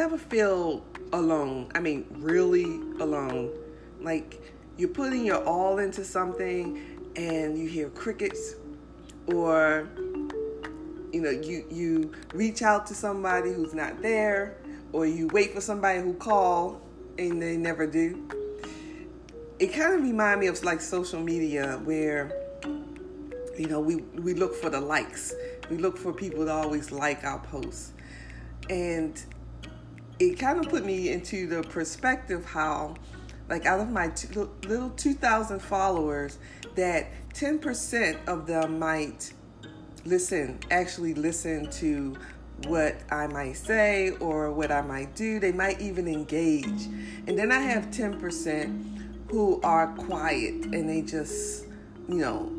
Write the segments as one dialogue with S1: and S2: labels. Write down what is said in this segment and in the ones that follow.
S1: ever feel alone? I mean, really alone. Like you're putting your all into something and you hear crickets or you know, you you reach out to somebody who's not there or you wait for somebody who call and they never do. It kind of remind me of like social media where you know, we we look for the likes. We look for people to always like our posts. And it kind of put me into the perspective how, like, out of my little 2,000 followers, that 10% of them might listen, actually listen to what I might say or what I might do. They might even engage. And then I have 10% who are quiet and they just, you know,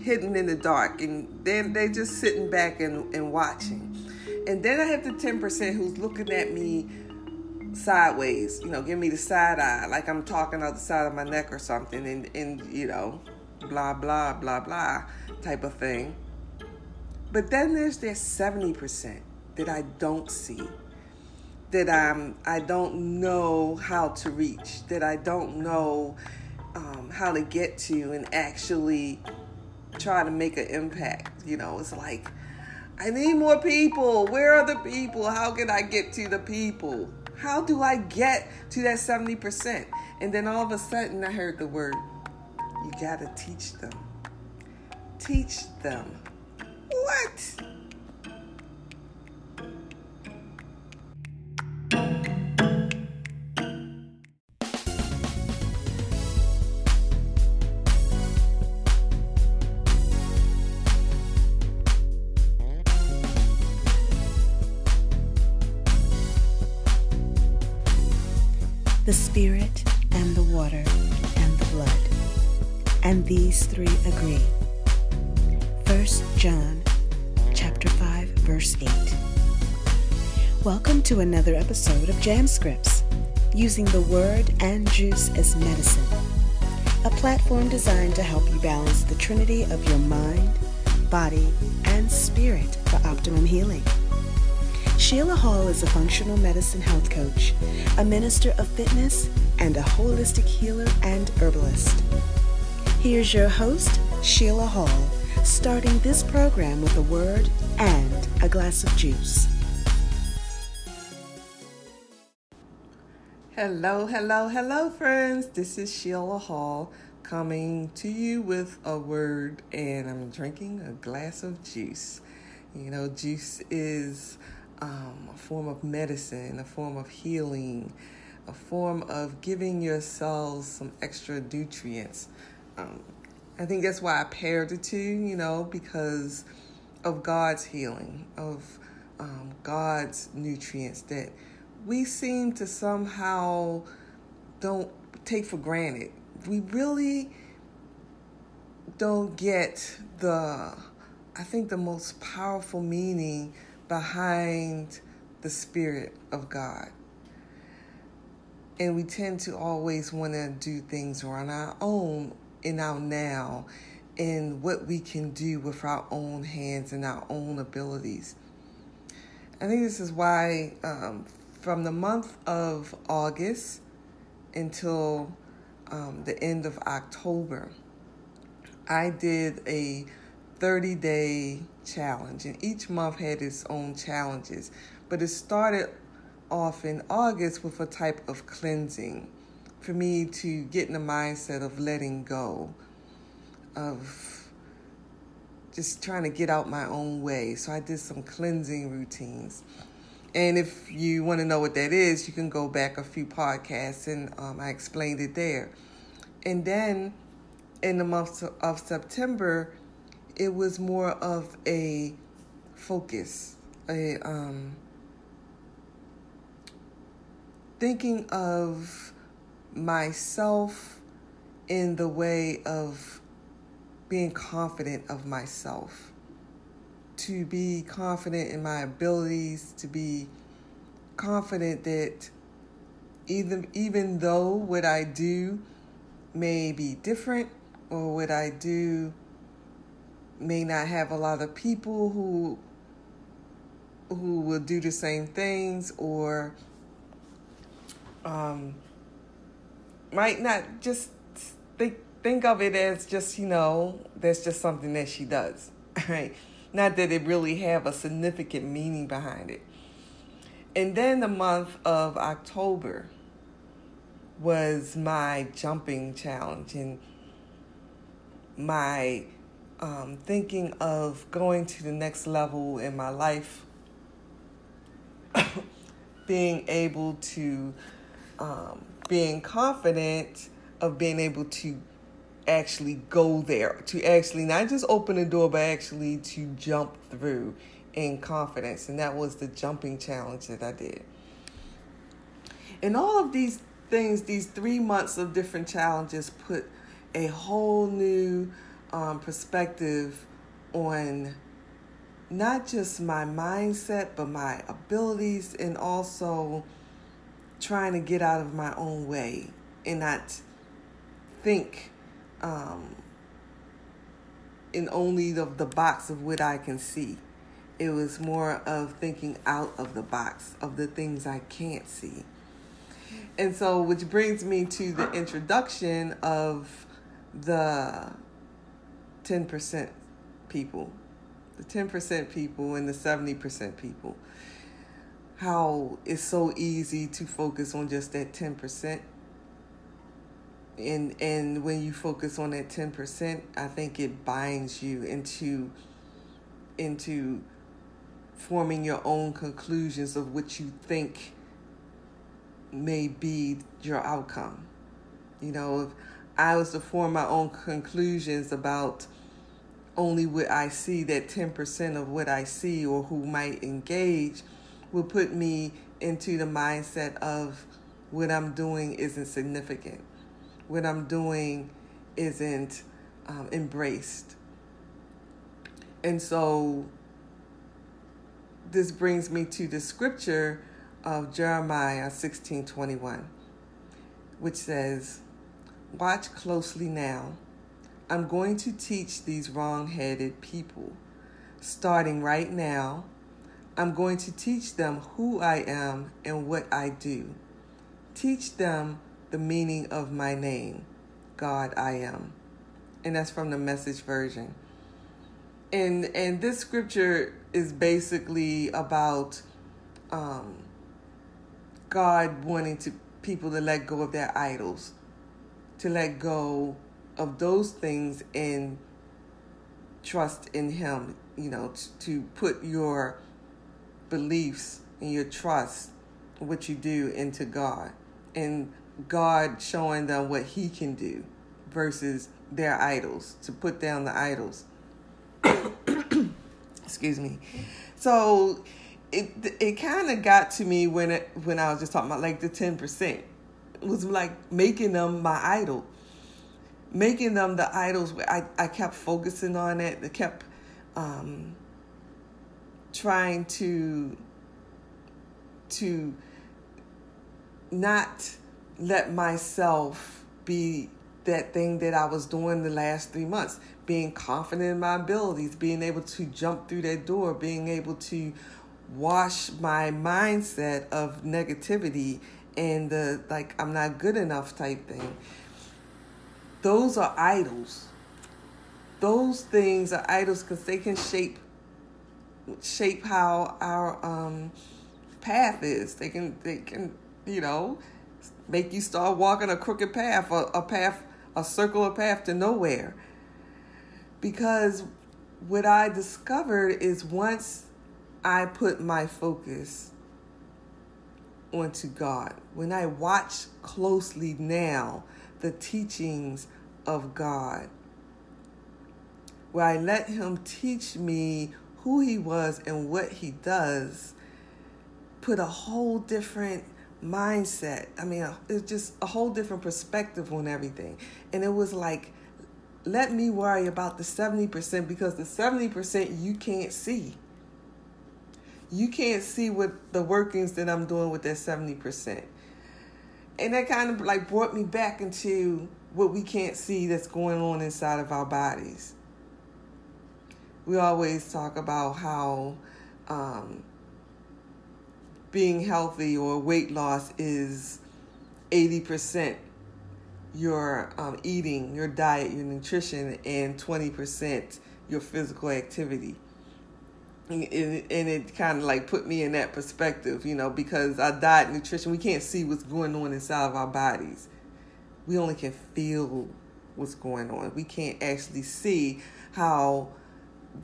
S1: hidden in the dark and then they're just sitting back and, and watching. And then I have the 10% who's looking at me sideways, you know, give me the side eye, like I'm talking out the side of my neck or something, and, and you know, blah, blah, blah, blah type of thing. But then there's that 70% that I don't see, that I'm, I don't know how to reach, that I don't know um, how to get to and actually try to make an impact. You know, it's like, I need more people. Where are the people? How can I get to the people? How do I get to that 70%? And then all of a sudden I heard the word, you got to teach them. Teach them. What?
S2: These three agree. 1 John chapter 5 verse 8. Welcome to another episode of Jam Scripts, using the word and juice as medicine. A platform designed to help you balance the trinity of your mind, body, and spirit for optimum healing. Sheila Hall is a functional medicine health coach, a minister of fitness, and a holistic healer and herbalist. Here's your host, Sheila Hall, starting this program with a word and a glass of juice.
S1: Hello, hello, hello, friends. This is Sheila Hall coming to you with a word, and I'm drinking a glass of juice. You know, juice is um, a form of medicine, a form of healing, a form of giving your cells some extra nutrients. Um, I think that's why I paired the two, you know, because of God's healing, of um, God's nutrients that we seem to somehow don't take for granted. We really don't get the, I think, the most powerful meaning behind the Spirit of God. And we tend to always want to do things on our own in our now and what we can do with our own hands and our own abilities. I think this is why, um, from the month of August until um, the end of October, I did a 30 day challenge, and each month had its own challenges. But it started off in August with a type of cleansing for me to get in the mindset of letting go, of just trying to get out my own way. So I did some cleansing routines. And if you want to know what that is, you can go back a few podcasts and um, I explained it there. And then in the month of September, it was more of a focus, a um, thinking of myself in the way of being confident of myself, to be confident in my abilities, to be confident that even even though what I do may be different or what I do may not have a lot of people who who will do the same things or um, might not just think think of it as just you know that's just something that she does, right? Not that it really have a significant meaning behind it. And then the month of October was my jumping challenge and my um, thinking of going to the next level in my life, being able to, um, being confident of being able to actually go there, to actually not just open the door, but actually to jump through in confidence. And that was the jumping challenge that I did. And all of these things, these three months of different challenges, put a whole new um, perspective on not just my mindset, but my abilities, and also trying to get out of my own way and not think um, in only the, the box of what I can see. It was more of thinking out of the box of the things I can't see. And so, which brings me to the introduction of the 10% people, the 10% people and the 70% people. How it's so easy to focus on just that 10%. And and when you focus on that 10%, I think it binds you into into forming your own conclusions of what you think may be your outcome. You know, if I was to form my own conclusions about only what I see, that 10% of what I see or who might engage will put me into the mindset of what I'm doing isn't significant. What I'm doing isn't um, embraced. And so this brings me to the scripture of Jeremiah 16:21 which says, "Watch closely now I'm going to teach these wrong headed people. Starting right now, I'm going to teach them who I am and what I do. Teach them the meaning of my name, God I am. And that's from the message version. And and this scripture is basically about um, God wanting to people to let go of their idols, to let go of those things and trust in Him, you know, to put your beliefs and your trust, what you do, into God. And God showing them what He can do versus their idols, to put down the idols. Excuse me. So it it kind of got to me when it when I was just talking about like the ten percent. It was like making them my idol making them the idols. I, I kept focusing on it. I kept um, trying to to not let myself be that thing that I was doing the last three months. Being confident in my abilities, being able to jump through that door, being able to wash my mindset of negativity and the like I'm not good enough type thing those are idols. Those things are idols because they can shape shape how our um, path is. They can they can you know make you start walking a crooked path, a, a path, a circular path to nowhere. Because what I discovered is once I put my focus onto God, when I watch closely now the teachings of God, where I let Him teach me who He was and what He does, put a whole different mindset. I mean, it's just a whole different perspective on everything. And it was like, let me worry about the 70% because the 70% you can't see. You can't see what the workings that I'm doing with that 70% and that kind of like brought me back into what we can't see that's going on inside of our bodies. We always talk about how um, being healthy or weight loss is 80% your um, eating, your diet, your nutrition, and 20% your physical activity. And it, it kind of like put me in that perspective, you know, because our diet, nutrition, we can't see what's going on inside of our bodies. We only can feel what's going on. We can't actually see how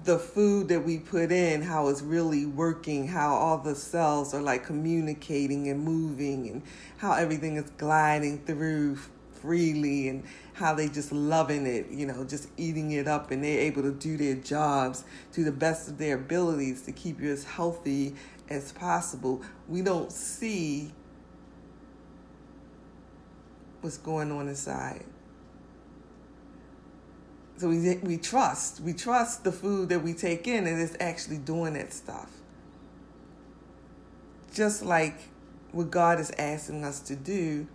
S1: the food that we put in, how it's really working, how all the cells are like communicating and moving, and how everything is gliding through freely, and how they just loving it, you know, just eating it up, and they're able to do their jobs to the best of their abilities to keep you as healthy as possible. We don't see what's going on inside so we we trust we trust the food that we take in and it's actually doing that stuff. Just like what god is asking us to do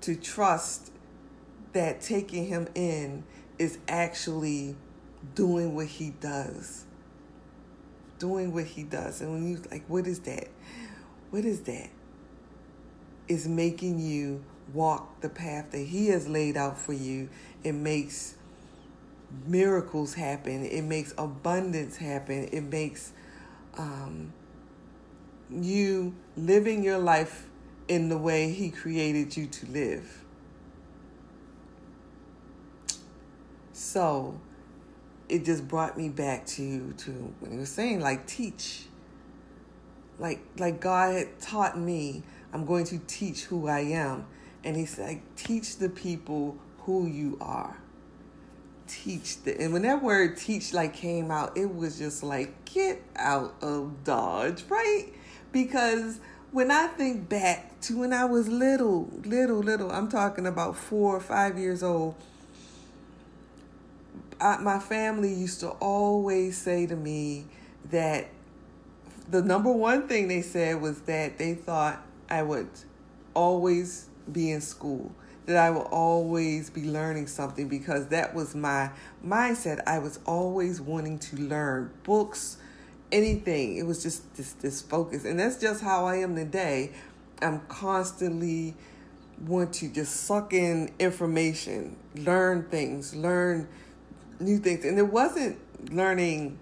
S1: to trust that taking him in is actually doing what he does. Doing what he does. And when you like what is that? What is that? Is making you walk the path that he has laid out for you. It makes miracles happen. It makes abundance happen. It makes um, you living your life in the way He created you to live. So it just brought me back to to when he was saying like teach. Like like God had taught me, I'm going to teach who I am. And he said, teach the people who you are teach the, and when that word teach like came out it was just like get out of dodge right? Because when i think back to when i was little little little i'm talking about four or five years old I, my family used to always say to me that the number one thing they said was that they thought i would always be in school that I will always be learning something because that was my mindset. I was always wanting to learn books, anything. It was just this this focus. And that's just how I am today. I'm constantly want to just suck in information, learn things, learn new things. And it wasn't learning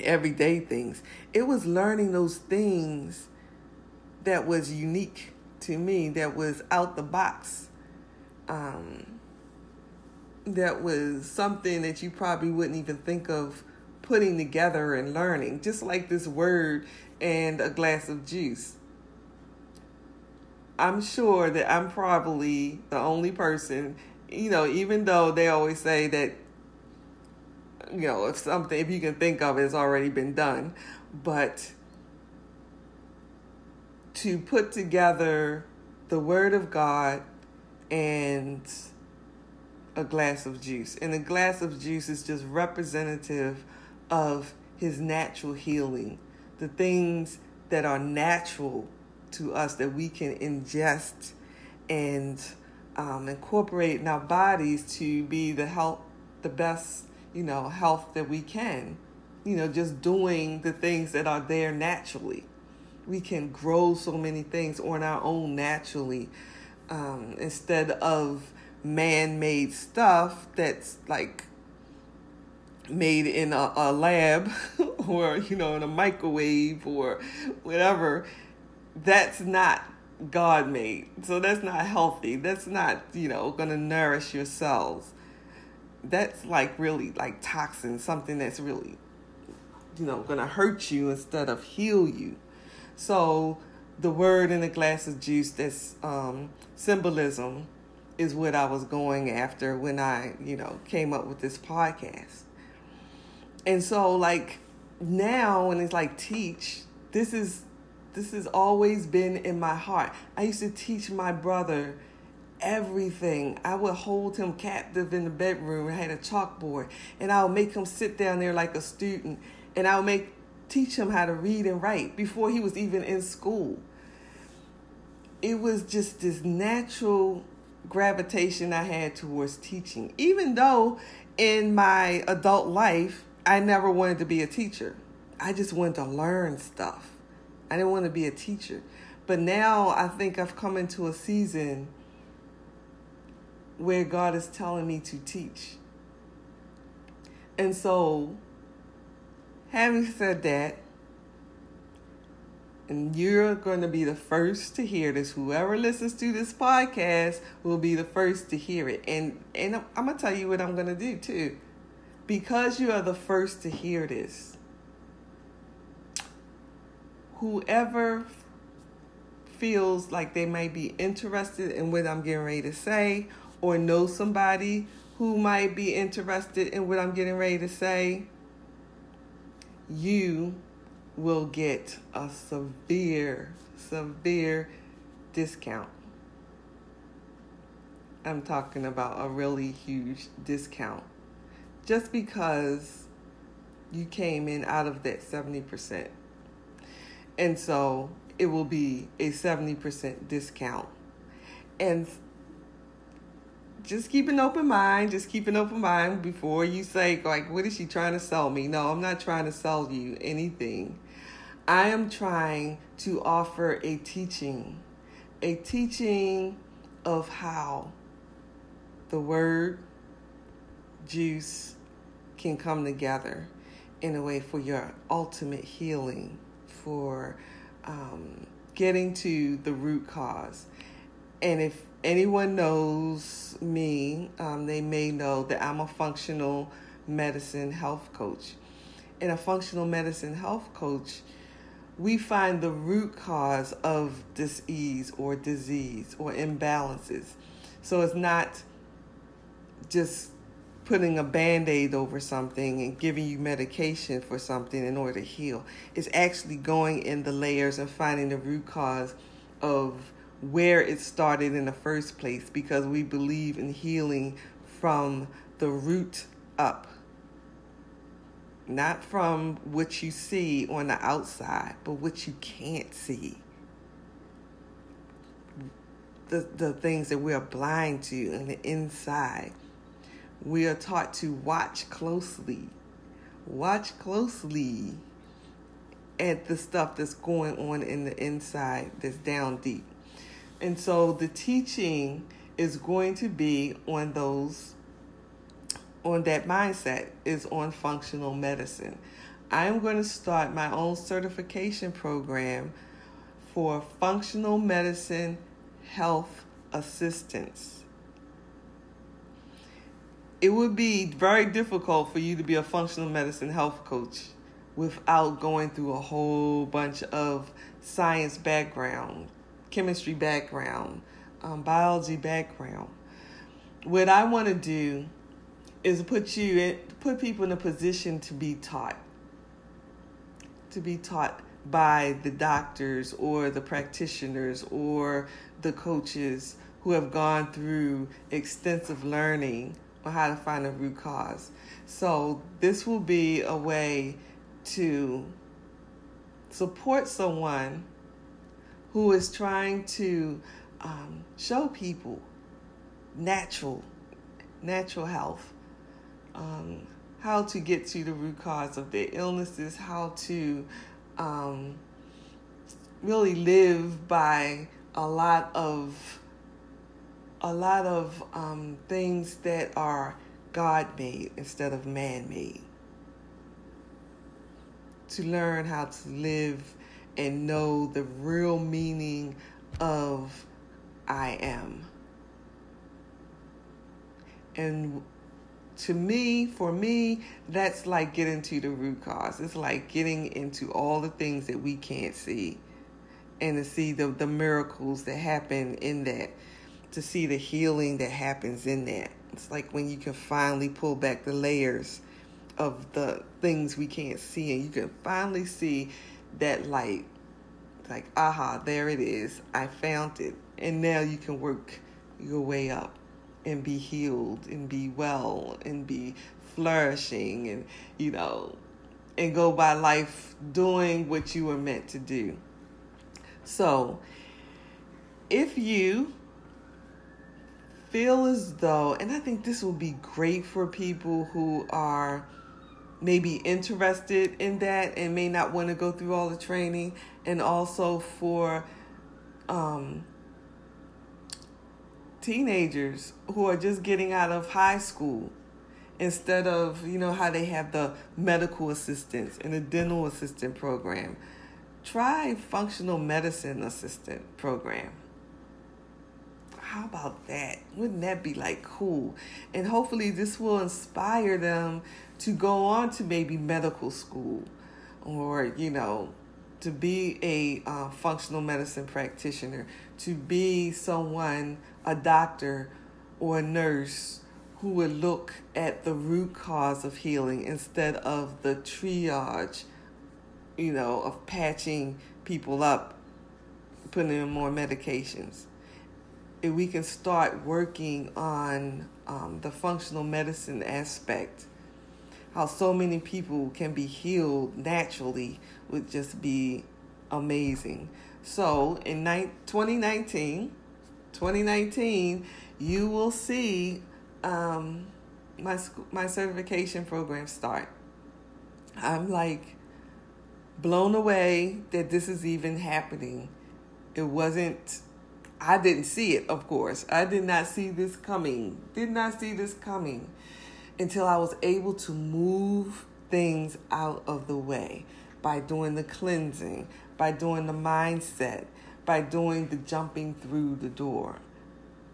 S1: everyday things. It was learning those things that was unique to me that was out the box. Um, that was something that you probably wouldn't even think of putting together and learning, just like this word and a glass of juice. I'm sure that I'm probably the only person, you know, even though they always say that, you know, if something, if you can think of it, has already been done, but to put together the Word of God and a glass of juice. And a glass of juice is just representative of His natural healing, the things that are natural to us that we can ingest and um, incorporate in our bodies to be the health, the best, you know, health that we can. You know, just doing the things that are there naturally we can grow so many things on our own naturally um, instead of man-made stuff that's like made in a, a lab or you know in a microwave or whatever. That's not god made so that's not healthy. That's not you know going to nourish your cells. That's like really like toxin something that's really you know going to hurt you instead of heal you so the word in the glass of juice that's um, symbolism is what I was going after when I, you know, came up with this podcast. And so like now when it's like teach, this is this has always been in my heart. I used to teach my brother everything. I would hold him captive in the bedroom. I had a chalkboard and I would make him sit down there like a student and I would make teach him how to read and write before he was even in school. It was just this natural gravitation I had towards teaching, even though in my adult life, I never wanted to be a teacher. I just wanted to learn stuff. I didn't want to be a teacher. But now I think I've come into a season where God is telling me to teach. And so, having said that, and you're going to be the first to hear this. Whoever listens to this podcast will be the first to hear it. And and I'm going to tell you what I'm going to do too. Because you are the first to hear this. Whoever feels like they might be interested in what I'm getting ready to say or know somebody who might be interested in what I'm getting ready to say, you will get a severe, severe discount. I'm talking about a really huge discount just because you came in out of that 70%. And so it will be a 70% discount. And just keep an open mind. Just keep an open mind before you say, like, what is she trying to sell me? No, I'm not trying to sell you anything. I am trying to offer a teaching, a teaching of how the word juice can come together in a way for your ultimate healing, for um, getting to the root cause. And if anyone knows me, um, they may know that I'm a functional medicine health coach. And a functional medicine health coach we find the root cause of disease or disease or imbalances. So it's not just putting a band aid over something and giving you medication for something in order to heal. It's actually going in the layers and finding the root cause of where it started in the first place because we believe in healing from the root up not from what you see on the outside, but what you can't see. The, the things that we are blind to on the inside. We are taught to watch closely. Watch closely at the stuff that's going on in the inside that's down deep. And so the teaching is going to be on those on that mindset is on functional medicine. I'm going to start my own certification program for functional medicine health assistance. It would be very difficult for you to be a functional medicine health coach without going through a whole bunch of science background, chemistry background, um, biology background. What I want to do is put you in, put people in a position to be taught, to be taught by the doctors or the practitioners or the coaches who have gone through extensive learning on how to find a root cause. So this will be a way to support someone who is trying to um, show people natural natural health um, how to get to the root cause of their illnesses, how to um, really live by a lot of a lot of um, things that are God made instead of man made. To learn how to live and know the real meaning of I am. And to me, for me, that's like getting to the root cause. It's like getting into all the things that we can't see and to see the, the miracles that happen in that, to see the healing that happens in that. It's like when you can finally pull back the layers of the things we can't see and you can finally see that light. Like, aha, there it is. I found it. And now you can work your way up and be healed and be well and be flourishing and, you know, and go by life doing what you were meant to do. So, if you feel as though, and I think this will be great for people who are maybe interested in that and may not want to go through all the training, and also for um, teenagers who are just getting out of high school instead of you know how they have the medical assistants and the dental assistant program try functional medicine assistant program. How about that? Wouldn't that be like cool? And hopefully this will inspire them to go on to maybe medical school or you know to be a uh, functional medicine practitioner to be someone a doctor or a nurse who would look at the root cause of healing instead of the triage, you know, of patching people up, putting in more medications. If we can start working on um, the functional medicine aspect, how so many people can be healed naturally would just be amazing. So in 2019, 2019, you will see um, my my certification program start. I'm like blown away that this is even happening. It wasn't. I didn't see it, of course. I did not see this coming. Did not see this coming until I was able to move things out of the way by doing the cleansing, by doing the mindset, by doing the jumping through the door.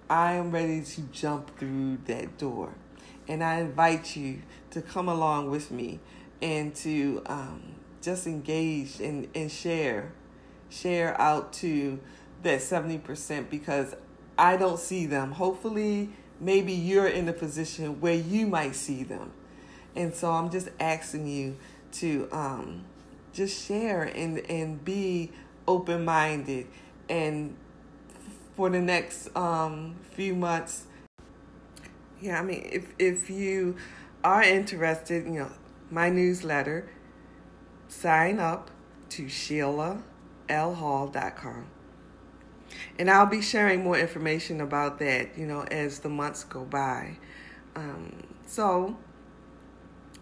S1: I am ready to jump through that door. And I invite you to come along with me and to um, just engage and, and share. Share out to that 70% because I don't see them. Hopefully, maybe you're in a position where you might see them. And so I'm just asking you to um, just share and, and be open minded and for the next um, few months. Yeah, I mean, if if you are interested, you know, my newsletter, sign up to SheilaLHall.com. And I'll be sharing more information about that, you know, as the months go by. Um, so,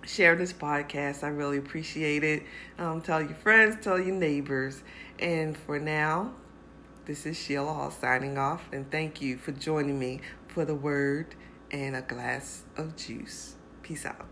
S1: share this podcast. I really appreciate it. Um, tell your friends, tell your neighbors. And for now, this is Sheila Hall signing off, and thank you for joining me for the word and a glass of juice. Peace out.